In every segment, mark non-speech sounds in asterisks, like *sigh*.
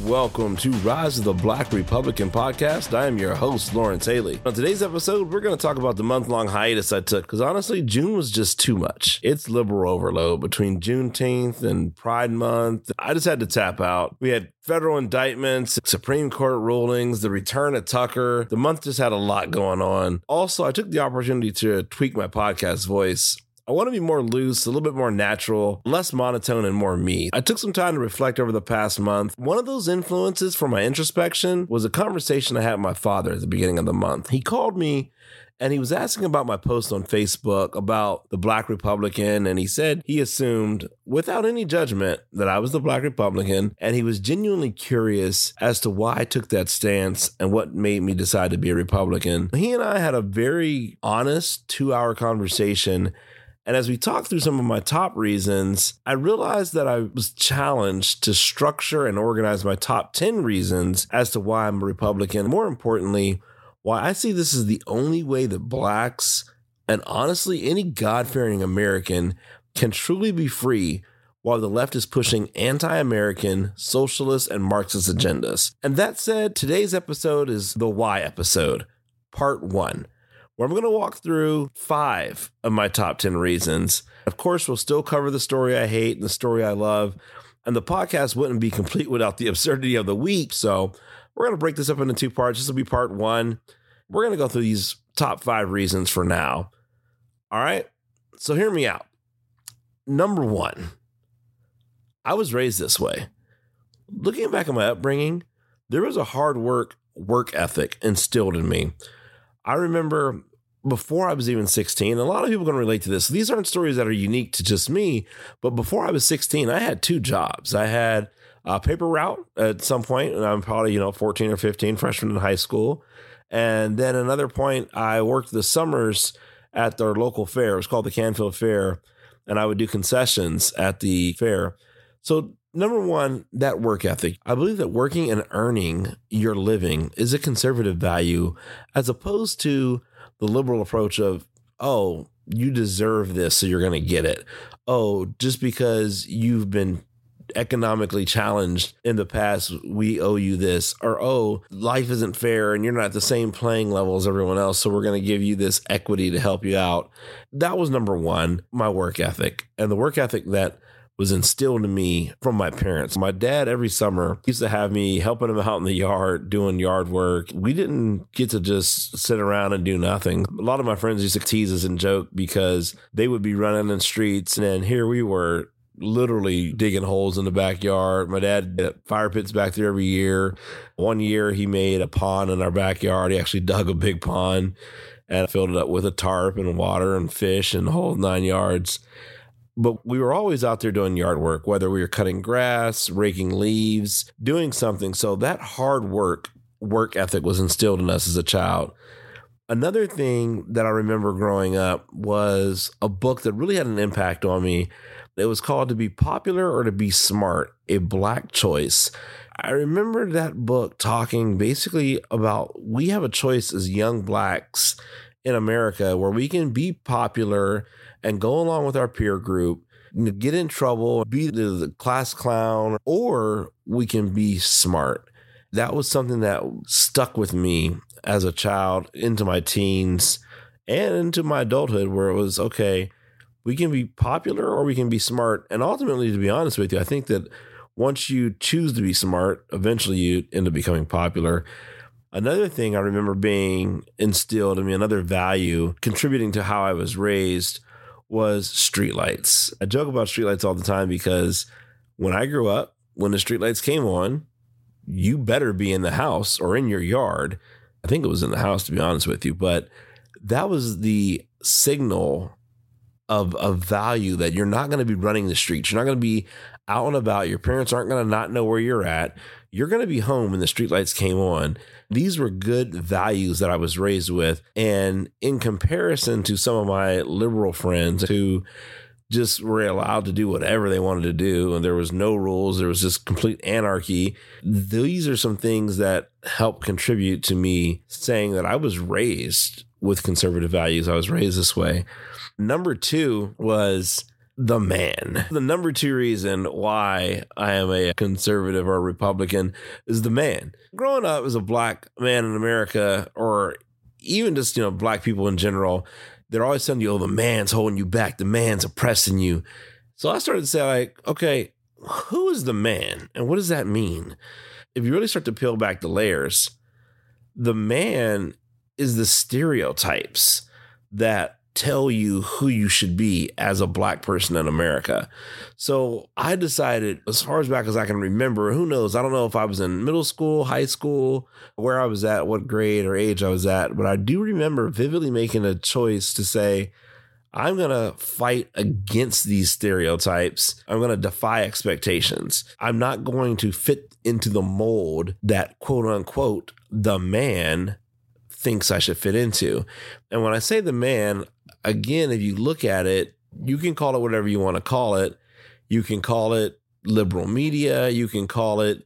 Welcome to Rise of the Black Republican podcast. I am your host, Laurence Haley. On today's episode, we're going to talk about the month long hiatus I took because honestly, June was just too much. It's liberal overload between Juneteenth and Pride Month. I just had to tap out. We had federal indictments, Supreme Court rulings, the return of Tucker. The month just had a lot going on. Also, I took the opportunity to tweak my podcast voice. I want to be more loose, a little bit more natural, less monotone, and more me. I took some time to reflect over the past month. One of those influences for my introspection was a conversation I had with my father at the beginning of the month. He called me and he was asking about my post on Facebook about the Black Republican. And he said he assumed, without any judgment, that I was the Black Republican. And he was genuinely curious as to why I took that stance and what made me decide to be a Republican. He and I had a very honest two hour conversation. And as we talked through some of my top reasons, I realized that I was challenged to structure and organize my top 10 reasons as to why I'm a Republican. More importantly, why I see this as the only way that blacks and honestly any God fearing American can truly be free while the left is pushing anti American, socialist, and Marxist agendas. And that said, today's episode is the Why episode, part one where I'm going to walk through five of my top 10 reasons. Of course, we'll still cover the story I hate and the story I love. And the podcast wouldn't be complete without the *laughs* absurdity of the week. So we're going to break this up into two parts. This will be part one. We're going to go through these top five reasons for now. All right. So hear me out. Number one, I was raised this way. Looking back at my upbringing, there was a hard work work ethic instilled in me. I remember before I was even 16, a lot of people can relate to this. These aren't stories that are unique to just me, but before I was 16, I had two jobs. I had a paper route at some point, and I'm probably, you know, 14 or 15, freshman in high school. And then another point, I worked the summers at their local fair. It was called the Canfield Fair, and I would do concessions at the fair. So Number one, that work ethic. I believe that working and earning your living is a conservative value as opposed to the liberal approach of, oh, you deserve this, so you're going to get it. Oh, just because you've been economically challenged in the past, we owe you this. Or, oh, life isn't fair and you're not at the same playing level as everyone else. So we're going to give you this equity to help you out. That was number one, my work ethic. And the work ethic that was instilled in me from my parents. My dad, every summer, used to have me helping him out in the yard, doing yard work. We didn't get to just sit around and do nothing. A lot of my friends used to tease us and joke because they would be running in streets, and then here we were literally digging holes in the backyard. My dad fire pits back there every year. One year he made a pond in our backyard. He actually dug a big pond and filled it up with a tarp and water and fish and whole nine yards but we were always out there doing yard work, whether we were cutting grass, raking leaves, doing something. So that hard work, work ethic was instilled in us as a child. Another thing that I remember growing up was a book that really had an impact on me. It was called To Be Popular or To Be Smart, a Black Choice. I remember that book talking basically about we have a choice as young blacks in America where we can be popular and go along with our peer group, get in trouble, be the class clown, or we can be smart. That was something that stuck with me as a child into my teens and into my adulthood, where it was okay, we can be popular or we can be smart. And ultimately, to be honest with you, I think that once you choose to be smart, eventually you end up becoming popular. Another thing I remember being instilled in me, another value contributing to how I was raised was streetlights. I joke about streetlights all the time because when I grew up, when the streetlights came on, you better be in the house or in your yard. I think it was in the house, to be honest with you, but that was the signal of of value that you're not going to be running the streets. You're not going to be out and about. Your parents aren't going to not know where you're at. You're going to be home when the streetlights came on. These were good values that I was raised with. And in comparison to some of my liberal friends who just were allowed to do whatever they wanted to do and there was no rules there was just complete anarchy these are some things that help contribute to me saying that i was raised with conservative values i was raised this way number two was the man. The number two reason why I am a conservative or Republican is the man. Growing up as a black man in America, or even just, you know, black people in general, they're always telling you, oh, the man's holding you back, the man's oppressing you. So I started to say, like, okay, who is the man and what does that mean? If you really start to peel back the layers, the man is the stereotypes that tell you who you should be as a black person in America. So I decided, as far as back as I can remember, who knows? I don't know if I was in middle school, high school, where I was at, what grade or age I was at, but I do remember vividly making a choice to say, I'm going to fight against these stereotypes. I'm going to defy expectations. I'm not going to fit into the mold that quote unquote the man thinks I should fit into. And when I say the man, again, if you look at it, you can call it whatever you want to call it. You can call it liberal media. You can call it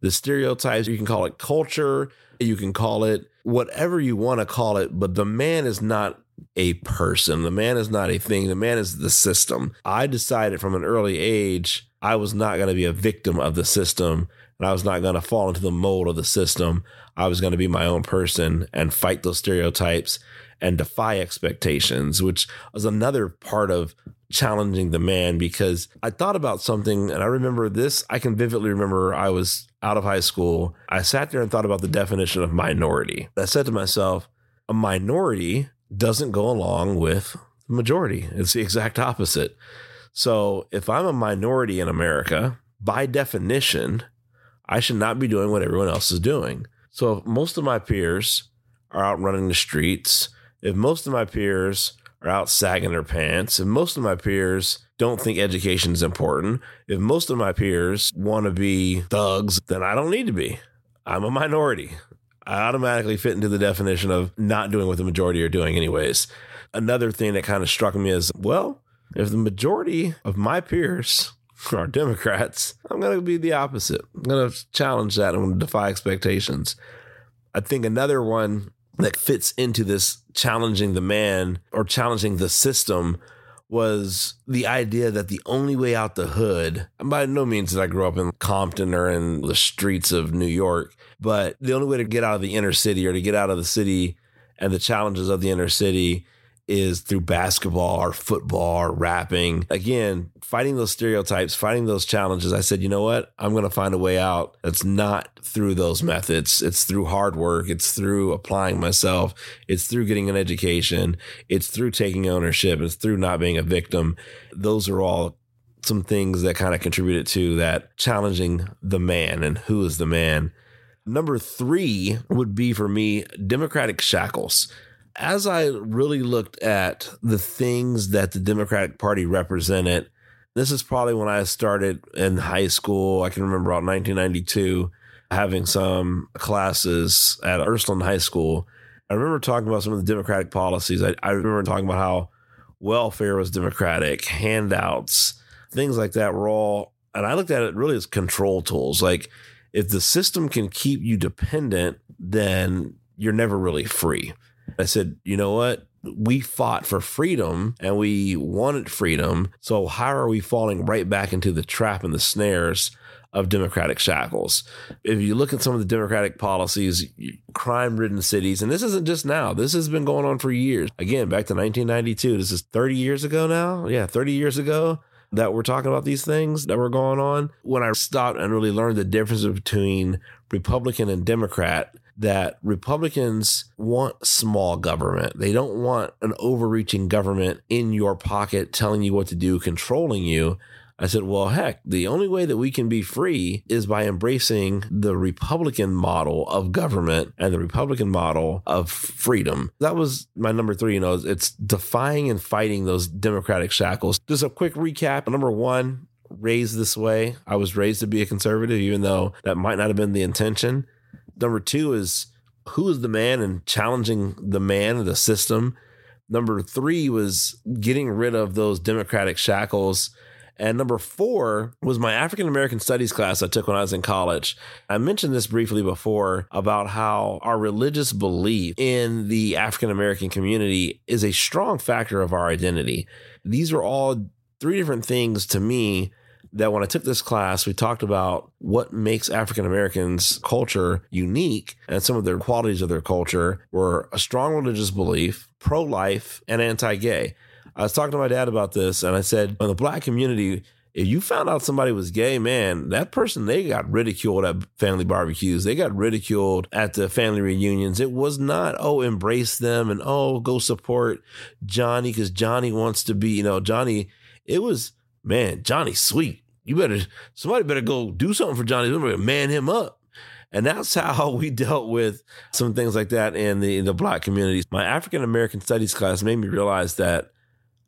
the stereotypes. You can call it culture. You can call it whatever you want to call it. But the man is not a person. The man is not a thing. The man is the system. I decided from an early age I was not going to be a victim of the system and I was not going to fall into the mold of the system. I was going to be my own person and fight those stereotypes and defy expectations, which was another part of challenging the man because I thought about something and I remember this. I can vividly remember I was out of high school. I sat there and thought about the definition of minority. I said to myself, a minority doesn't go along with the majority, it's the exact opposite. So if I'm a minority in America, by definition, I should not be doing what everyone else is doing. So most of my peers are out running the streets, if most of my peers are out sagging their pants, if most of my peers don't think education is important, if most of my peers want to be thugs, then I don't need to be. I'm a minority. I automatically fit into the definition of not doing what the majority are doing, anyways. Another thing that kind of struck me is well, if the majority of my peers *laughs* are Democrats, I'm going to be the opposite. I'm going to challenge that. I'm going to defy expectations. I think another one that fits into this challenging the man or challenging the system was the idea that the only way out the hood, by no means did I grow up in Compton or in the streets of New York, but the only way to get out of the inner city or to get out of the city and the challenges of the inner city is through basketball or football or rapping. Again, fighting those stereotypes, fighting those challenges. I said, you know what? I'm going to find a way out that's not through those methods. It's through hard work. It's through applying myself. It's through getting an education. It's through taking ownership. It's through not being a victim. Those are all some things that kind of contributed to that challenging the man and who is the man. Number three would be for me Democratic shackles as I really looked at the things that the Democratic Party represented, this is probably when I started in high school. I can remember about 1992 having some classes at Ursuline High School. I remember talking about some of the Democratic policies. I, I remember talking about how welfare was Democratic, handouts, things like that were all, and I looked at it really as control tools. Like if the system can keep you dependent, then you're never really free. I said, you know what? We fought for freedom and we wanted freedom. So how are we falling right back into the trap and the snares of democratic shackles? If you look at some of the democratic policies, crime ridden cities, and this isn't just now, this has been going on for years. Again, back to 1992. This is 30 years ago now. Yeah, 30 years ago that we're talking about these things that were going on. When I stopped and really learned the difference between Republican and Democrat, that Republicans want small government. They don't want an overreaching government in your pocket telling you what to do, controlling you. I said, well, heck, the only way that we can be free is by embracing the Republican model of government and the Republican model of freedom. That was my number three. You know, it's defying and fighting those democratic shackles. Just a quick recap. Number one, raised this way. I was raised to be a conservative, even though that might not have been the intention. Number two is who is the man and challenging the man, the system. Number three was getting rid of those democratic shackles. And number four was my African American studies class I took when I was in college. I mentioned this briefly before about how our religious belief in the African American community is a strong factor of our identity. These are all three different things to me that when I took this class, we talked about what makes African Americans' culture unique and some of their qualities of their culture were a strong religious belief, pro life, and anti gay. I was talking to my dad about this, and I said, in the black community, if you found out somebody was gay, man, that person, they got ridiculed at family barbecues. They got ridiculed at the family reunions. It was not, oh, embrace them and, oh, go support Johnny because Johnny wants to be, you know, Johnny. It was, man, Johnny's sweet. You better, somebody better go do something for Johnny. Somebody man him up. And that's *laughs* how we dealt with some things like that in the, in the black communities. My African American studies class made me realize that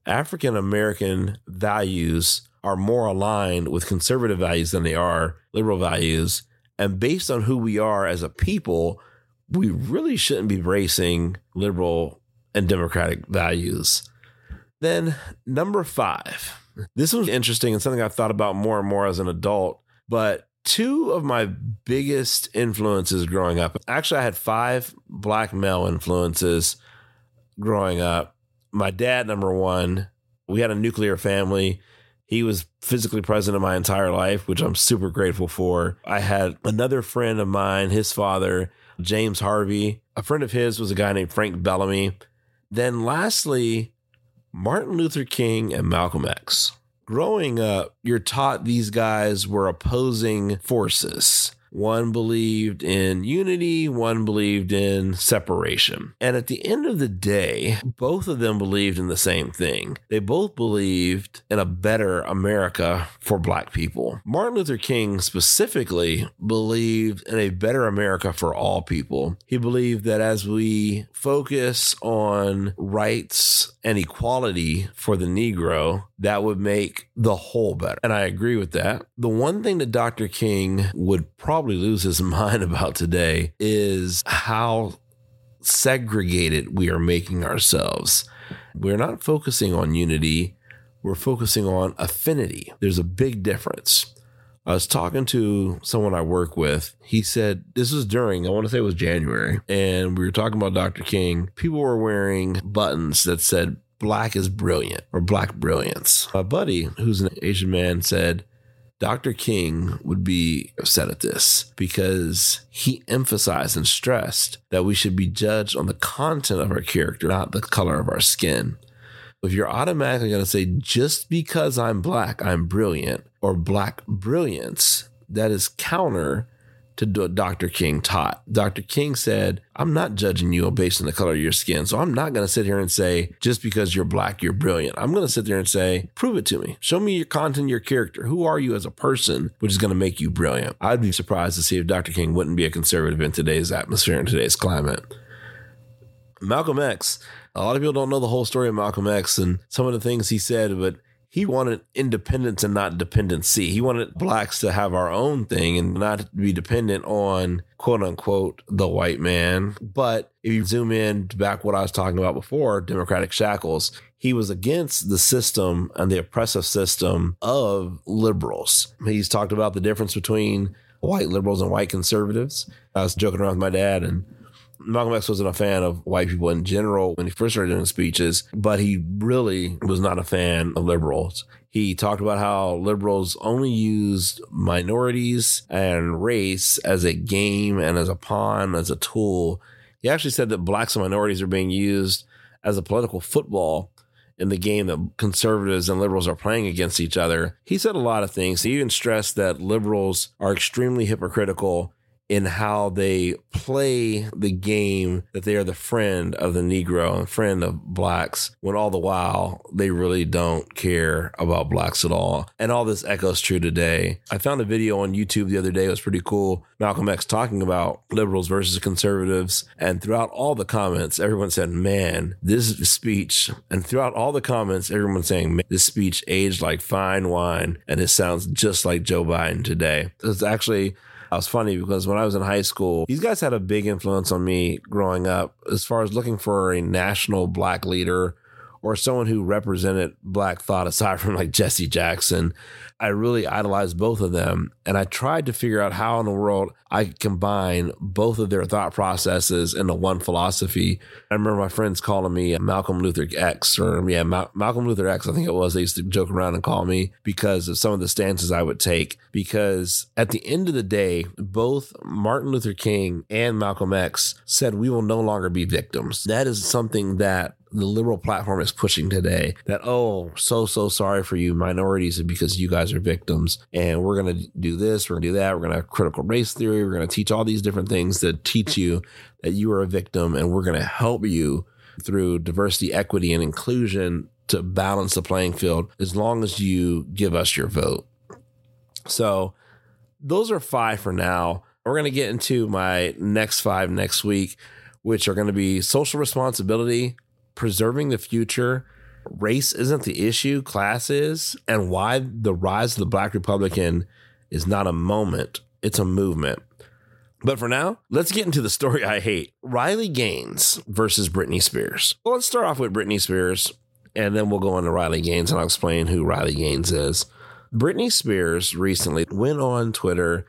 African American values are more aligned with conservative values than they are liberal values. And based on who we are as a people, we really shouldn't be bracing liberal and democratic values. Then, number five. This was interesting and something I've thought about more and more as an adult. But two of my biggest influences growing up actually, I had five black male influences growing up. My dad, number one, we had a nuclear family. He was physically present in my entire life, which I'm super grateful for. I had another friend of mine, his father, James Harvey. A friend of his was a guy named Frank Bellamy. Then, lastly, Martin Luther King and Malcolm X. Growing up, you're taught these guys were opposing forces. One believed in unity, one believed in separation. And at the end of the day, both of them believed in the same thing. They both believed in a better America for Black people. Martin Luther King specifically believed in a better America for all people. He believed that as we focus on rights and equality for the Negro, that would make the whole better. And I agree with that. The one thing that Dr. King would probably lose his *laughs* mind about today is how segregated we are making ourselves. We're not focusing on unity, we're focusing on affinity. There's a big difference. I was talking to someone I work with. He said, This was during, I want to say it was January, and we were talking about Dr. King. People were wearing buttons that said, Black is brilliant or Black brilliance. My buddy, who's an Asian man, said, Dr. King would be upset at this because he emphasized and stressed that we should be judged on the content of our character, not the color of our skin. If you're automatically going to say, just because I'm black, I'm brilliant, or black brilliance, that is counter to what Dr. King taught. Dr. King said, I'm not judging you based on the color of your skin. So I'm not going to sit here and say, just because you're black, you're brilliant. I'm going to sit there and say, prove it to me. Show me your content, your character. Who are you as a person, which is going to make you brilliant? I'd be surprised to see if Dr. King wouldn't be a conservative in today's atmosphere, and today's climate. Malcolm X, a lot of people don't know the whole story of Malcolm X and some of the things he said, but he wanted independence and not dependency. He wanted blacks to have our own thing and not be dependent on quote unquote the white man. But if you zoom in back what I was talking about before, democratic shackles, he was against the system and the oppressive system of liberals. He's talked about the difference between white liberals and white conservatives. I was joking around with my dad and Malcolm X wasn't a fan of white people in general when he first started doing speeches, but he really was not a fan of liberals. He talked about how liberals only used minorities and race as a game and as a pawn, as a tool. He actually said that blacks and minorities are being used as a political football in the game that conservatives and liberals are playing against each other. He said a lot of things. He even stressed that liberals are extremely hypocritical in how they play the game that they are the friend of the Negro and friend of blacks, when all the while they really don't care about blacks at all. And all this echoes true today. I found a video on YouTube the other day, it was pretty cool. Malcolm X talking about liberals versus conservatives. And throughout all the comments, everyone said, Man, this speech, and throughout all the comments, everyone saying, This speech aged like fine wine, and it sounds just like Joe Biden today. It's actually I was funny because when I was in high school, these guys had a big influence on me growing up as far as looking for a national black leader or someone who represented black thought aside *laughs* from like Jesse Jackson. I really idolized both of them. And I tried to figure out how in the world I could combine both of their thought processes into one philosophy. I remember my friends calling me Malcolm Luther X, or yeah, Ma- Malcolm Luther X, I think it was. They used to joke around and call me because of some of the stances I would take. Because at the end of the day, both Martin Luther King and Malcolm X said we will no longer be victims. That is something that the liberal platform is pushing today that oh so so sorry for you minorities because you guys are victims. And we're going to do this we're going to do that we're going to have critical race theory we're going to teach all these different things that teach you that you are a victim and we're going to help you through diversity equity and inclusion to balance the playing field as long as you give us your vote. So those are five for now. We're going to get into my next five next week which are going to be social responsibility preserving the future, race isn't the issue, class is, and why the rise of the Black Republican is not a moment, it's a movement. But for now, let's get into the story I hate Riley Gaines versus Britney Spears. Well, let's start off with Britney Spears, and then we'll go into Riley Gaines and I'll explain who Riley Gaines is. Britney Spears recently went on Twitter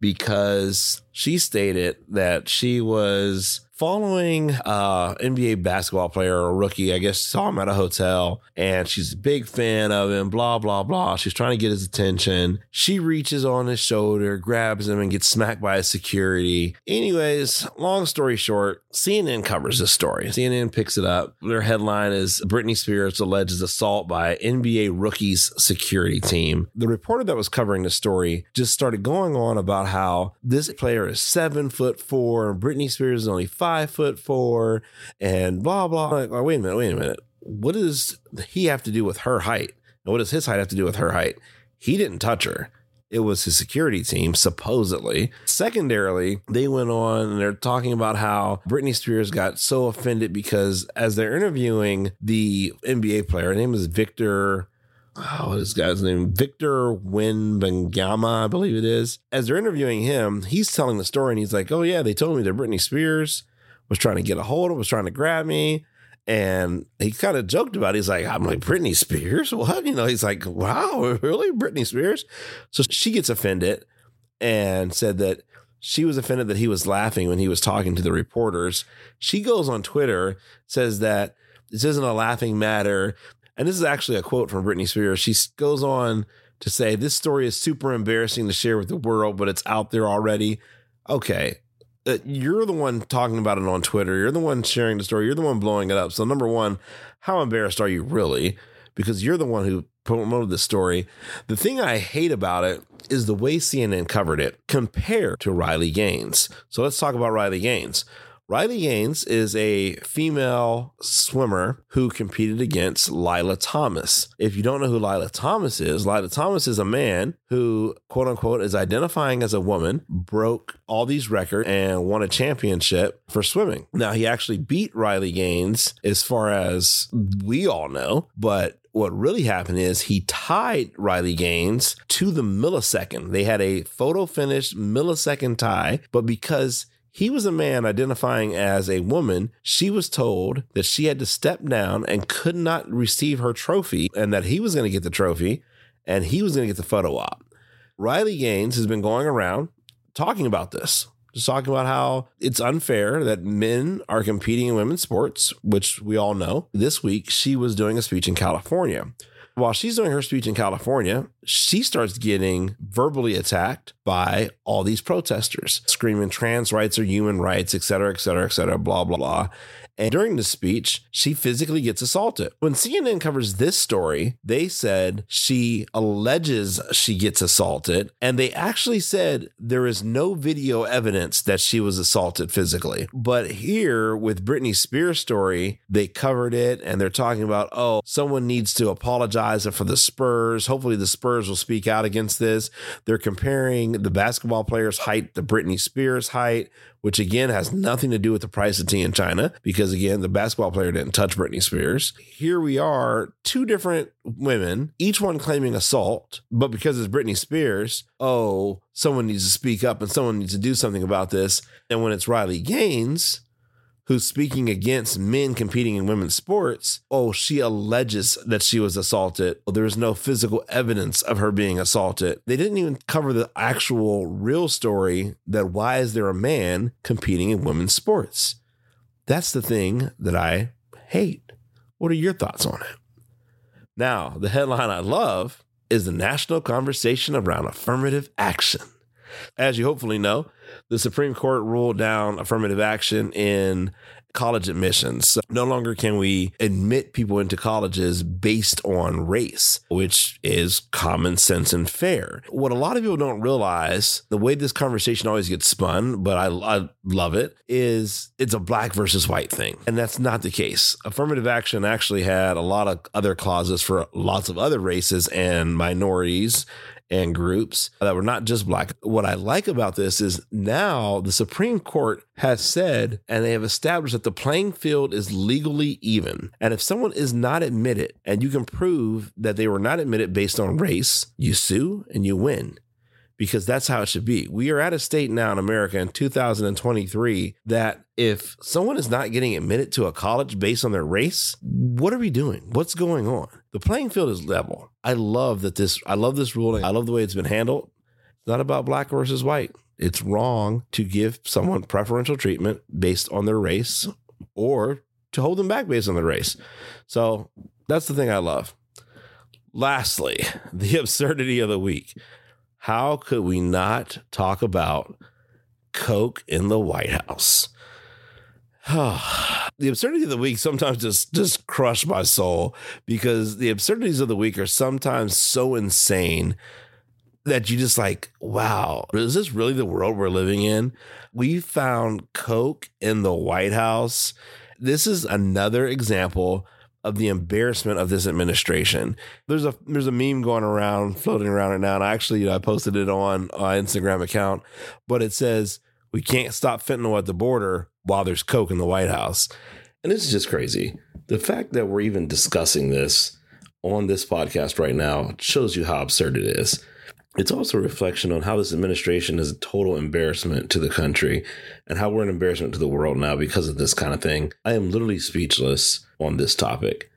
because she stated that she was following uh NBA basketball player or rookie, I guess saw him at a hotel and she's a big fan of him, blah, blah, blah. She's trying to get his attention. She reaches on his shoulder, grabs him, and gets smacked by his security. Anyways, long story short, CNN covers this story. CNN picks it up. Their headline is Britney Spears alleges assault by NBA rookies security team. The reporter that was covering the story just started going on about how this player is seven foot four and Britney Spears is only five foot four and blah, blah. Like, oh, wait a minute, wait a minute. What does he have to do with her height? And what does his height have to do with her height? He didn't touch her. It was his security team, supposedly. Secondarily, they went on and they're talking about how Britney Spears got so offended because as they're interviewing the NBA player, her name is Victor oh, what is this guy's name? Victor Wembanyama, I believe it is. As they're interviewing him, he's telling the story and he's like, Oh, yeah, they told me that Britney Spears was trying to get a hold of, was trying to grab me. And he kind of joked about it. He's like, I'm like, Britney Spears? What? You know, he's like, wow, *laughs* really? Britney Spears? So she gets offended and said that she was offended that he was laughing when he was talking to the reporters. She goes on Twitter, says that this isn't a laughing matter. And this is actually a quote from Britney Spears. She goes on to say, This story is super embarrassing to share with the world, but it's out there already. Okay. Uh, you're the one talking about it on Twitter. You're the one sharing the story. You're the one blowing it up. So, number one, how embarrassed are you really? Because you're the one who promoted the story. The thing I hate about it is the way CNN covered it compared to Riley Gaines. So, let's talk about Riley Gaines. Riley Gaines is a female swimmer who competed against Lila Thomas. If you don't know who Lila Thomas is, Lila Thomas is a man who, quote unquote, is identifying as a woman, broke all these records, and won a championship for swimming. Now, he actually beat Riley Gaines as far as we all know, but what really happened is he tied Riley Gaines to the millisecond. They had a photo finish millisecond tie, but because he was a man identifying as a woman. She was told that she had to step down and could not receive her trophy and that he was going to get the trophy and he was going to get the photo op. Riley Gaines has been going around talking about this, just talking about how it's unfair that men are competing in women's sports, which we all know. This week, she was doing a speech in California while she's doing her speech in California, she starts getting verbally attacked by all these protesters, screaming trans rights are human rights, et cetera, et cetera, et cetera, blah, blah, blah. And during the speech, she physically gets assaulted. When CNN covers this story, they said she alleges she gets assaulted. And they actually said there is no video evidence that she was assaulted physically. But here with Britney Spears' story, they covered it and they're talking about, oh, someone needs to apologize for the Spurs. Hopefully the Spurs will speak out against this. They're comparing the basketball player's height to Britney Spears' height, which again has nothing to do with the price of tea in China, because again, the basketball player didn't touch Britney Spears. Here we are, two different women, each one claiming assault, but because it's Britney Spears, oh, someone needs to speak up and someone needs to do something about this. And when it's Riley Gaines, who's speaking against men competing in women's sports, oh, she alleges that she was assaulted. Oh, well, there's no physical evidence of her being assaulted. They didn't even cover the actual real story that why is there a man competing in women's sports? That's the thing that I hate. What are your thoughts on it? Now, the headline I love is the national conversation around affirmative action. As you hopefully know, the Supreme Court ruled down affirmative action in college admissions. So no longer can we admit people into colleges based on race, which is common sense and fair. What a lot of people don't realize, the way this conversation always gets spun, but I, I love it, is it's a black versus white thing. And that's not the case. Affirmative action actually had a lot of other clauses for lots of other races and minorities and groups that were not just black. What I like about this is now the Supreme Court has said and they have established that the playing field is legally even. And if someone is not admitted and you can prove that they were not admitted based on race, you sue and you win because that's how it should be. We are at a state now in America in 2023 that if someone is not getting admitted to a college based on their race, what are we doing? What's going on? The playing field is level. I love that this I love this ruling. I love the way it's been handled. It's not about black versus white. It's wrong to give someone preferential treatment based on their race or to hold them back based on their race. So that's the thing I love. Lastly, *laughs* the absurdity of the week how could we not talk about Coke in the White House? *sighs* the absurdity of the week sometimes just just crush my soul because the absurdities of the week are sometimes so insane that you just like, wow, is this really the world we're living in? We found Coke in the White House. This is another example of the embarrassment of this administration. There's a there's a meme going around, floating around right now, and I actually you know, I posted it on our Instagram account, but it says we can't stop fentanyl at the border while there's coke in the White House, and this is just crazy. The fact that we're even discussing this on this podcast right now shows you how absurd it is. It's also a reflection on how this administration is a total embarrassment to the country and how we're an embarrassment to the world now because of this kind of thing. I am literally speechless on this topic.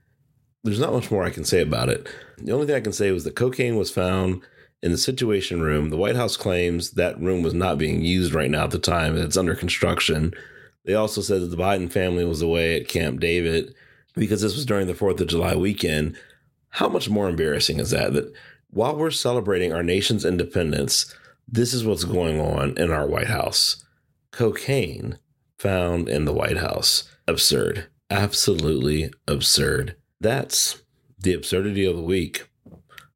There's not much more I can say about it. The only thing I can say was that cocaine was found in the Situation Room. The White House claims that room was not being used right now at the time, it's under construction. They also said that the Biden family was away at Camp David because this was during the 4th of July weekend. How much more embarrassing is that? That while we're celebrating our nation's independence, this is what's going on in our White House. Cocaine found in the White House. Absurd. Absolutely absurd. That's the absurdity of the week.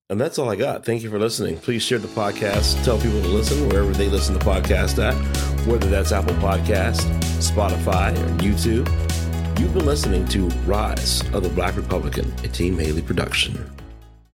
And that's all I got. Thank you for listening. Please share the podcast. Tell people to listen wherever they listen to podcasts at, whether that's Apple Podcast, Spotify, or YouTube. You've been listening to Rise of the Black Republican, a Team Haley production.